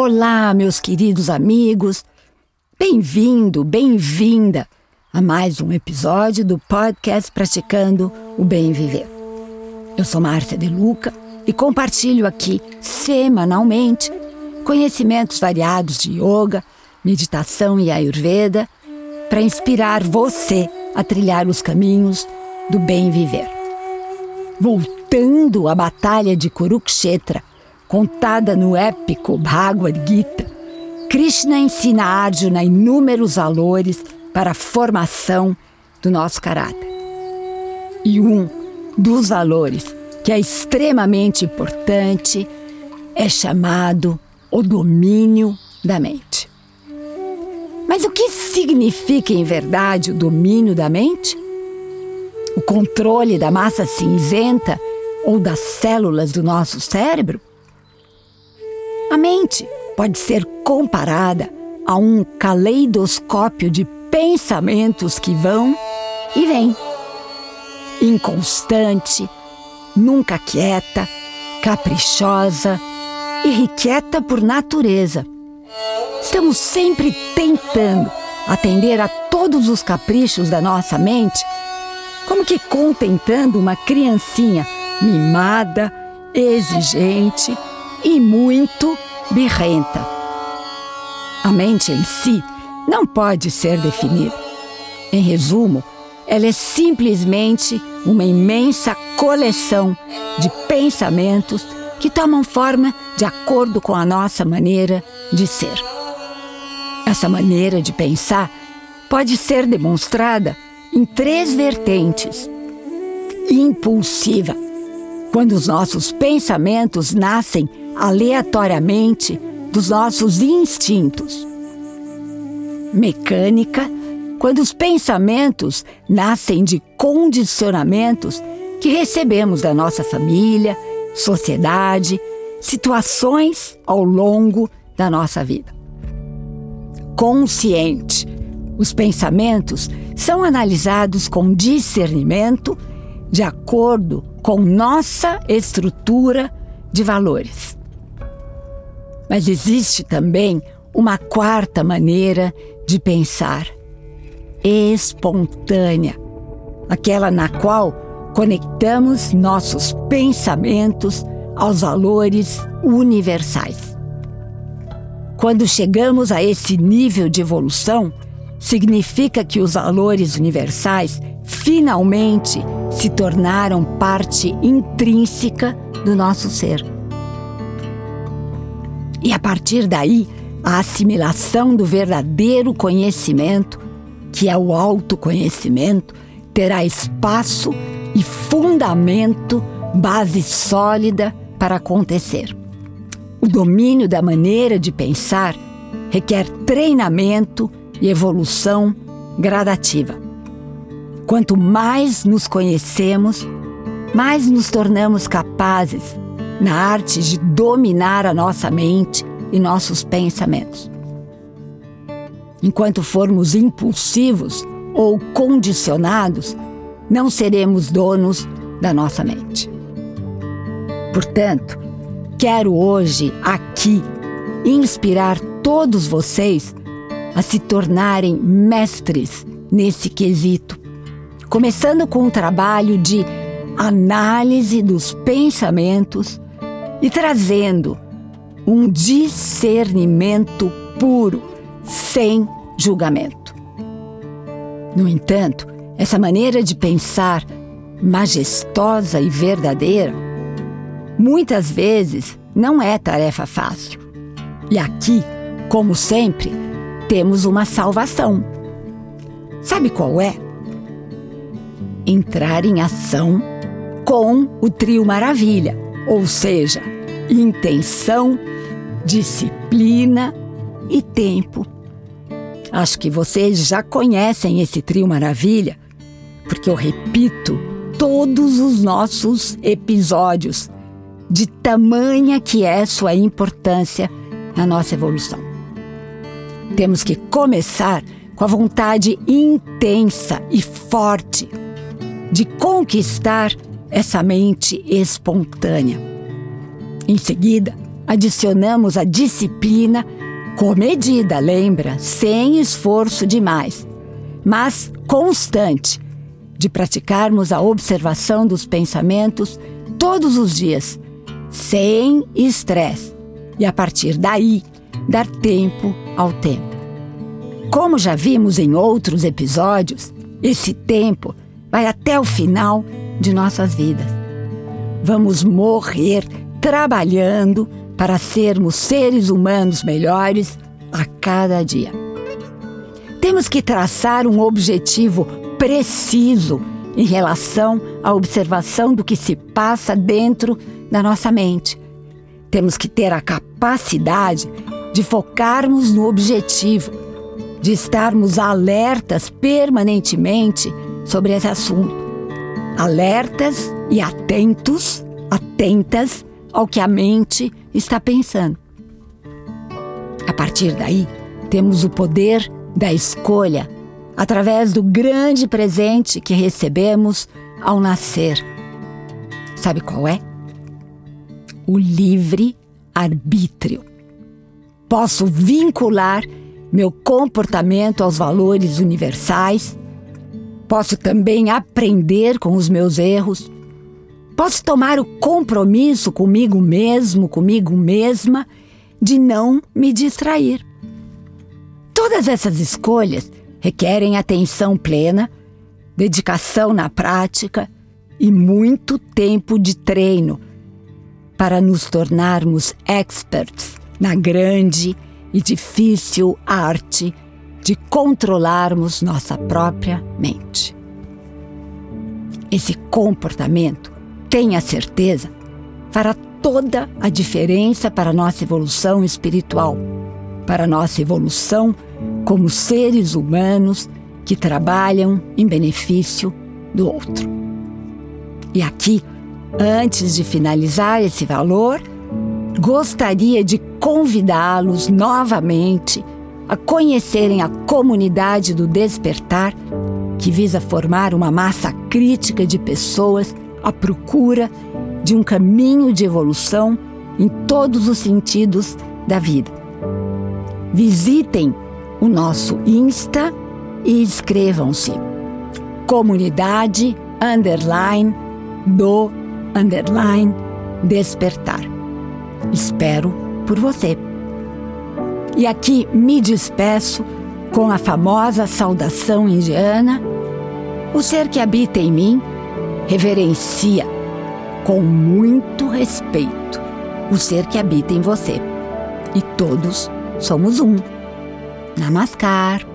Olá, meus queridos amigos. Bem-vindo, bem-vinda a mais um episódio do podcast Praticando o Bem Viver. Eu sou Márcia De Luca e compartilho aqui semanalmente conhecimentos variados de yoga, meditação e ayurveda para inspirar você a trilhar os caminhos do bem viver. Voltando à batalha de Kurukshetra, contada no épico Bhagavad Gita, Krishna ensina a Arjuna inúmeros valores para a formação do nosso caráter. E um dos valores que é extremamente importante é chamado o domínio da mente. Mas o que significa em verdade o domínio da mente? O controle da massa cinzenta ou das células do nosso cérebro? A mente pode ser comparada a um caleidoscópio de pensamentos que vão e vêm. Inconstante, nunca quieta, caprichosa, irrequieta por natureza. Estamos sempre tentando atender a todos os caprichos da nossa mente, como que contentando uma criancinha mimada, exigente e muito birrenta. A mente em si não pode ser definida. Em resumo, ela é simplesmente uma imensa coleção de pensamentos que tomam forma de acordo com a nossa maneira de ser. Essa maneira de pensar pode ser demonstrada em três vertentes: impulsiva, quando os nossos pensamentos nascem aleatoriamente dos nossos instintos. Mecânica, quando os pensamentos nascem de condicionamentos que recebemos da nossa família, sociedade, situações ao longo da nossa vida. Consciente, os pensamentos são analisados com discernimento de acordo com nossa estrutura de valores. Mas existe também uma quarta maneira de pensar, espontânea, aquela na qual conectamos nossos pensamentos aos valores universais. Quando chegamos a esse nível de evolução, significa que os valores universais finalmente se tornaram parte intrínseca do nosso ser. E a partir daí, a assimilação do verdadeiro conhecimento, que é o autoconhecimento, terá espaço e fundamento, base sólida para acontecer. O domínio da maneira de pensar requer treinamento e evolução gradativa. Quanto mais nos conhecemos, mais nos tornamos capazes na arte de dominar a nossa mente e nossos pensamentos. Enquanto formos impulsivos ou condicionados, não seremos donos da nossa mente. Portanto, quero hoje, aqui, inspirar todos vocês a se tornarem mestres nesse quesito, começando com um trabalho de análise dos pensamentos e trazendo um discernimento puro, sem julgamento. No entanto, essa maneira de pensar majestosa e verdadeira muitas vezes não é tarefa fácil. E aqui, como sempre, temos uma salvação. Sabe qual é? Entrar em ação com o trio Maravilha, ou seja, intenção, disciplina e tempo. Acho que vocês já conhecem esse trio Maravilha, porque eu repito todos os nossos episódios, de tamanha que é sua importância na nossa evolução. Temos que começar com a vontade intensa e forte de conquistar essa mente espontânea. Em seguida, adicionamos a disciplina comedida, lembra? Sem esforço demais, mas constante, de praticarmos a observação dos pensamentos todos os dias, sem estresse, e a partir daí dar tempo ao tempo. Como já vimos em outros episódios, esse tempo vai até o final de nossas vidas. Vamos morrer trabalhando para sermos seres humanos melhores a cada dia. Temos que traçar um objetivo preciso em relação à observação do que se passa dentro da nossa mente. Temos que ter a capacidade de focarmos no objetivo, de estarmos alertas permanentemente sobre esse assunto. Alertas e atentos, atentas ao que a mente está pensando. A partir daí, temos o poder da escolha através do grande presente que recebemos ao nascer. Sabe qual é? O livre arbítrio. Posso vincular meu comportamento aos valores universais. Posso também aprender com os meus erros Posso tomar o compromisso comigo mesmo, comigo mesma, de não me distrair. Todas essas escolhas requerem atenção plena, dedicação na prática e muito tempo de treino para nos tornarmos experts na grande e difícil arte de controlarmos nossa própria mente. Esse comportamento tenha certeza, fará toda a diferença para a nossa evolução espiritual, para a nossa evolução como seres humanos que trabalham em benefício do outro. E aqui, antes de finalizar esse valor, gostaria de convidá-los novamente a conhecerem a comunidade do Despertar, que visa formar uma massa crítica de pessoas à procura de um caminho de evolução em todos os sentidos da vida. Visitem o nosso Insta e inscrevam-se. Comunidade underline do underline despertar. Espero por você. E aqui me despeço com a famosa saudação indiana: O ser que habita em mim reverencia com muito respeito o ser que habita em você. E todos somos um. Namaskar.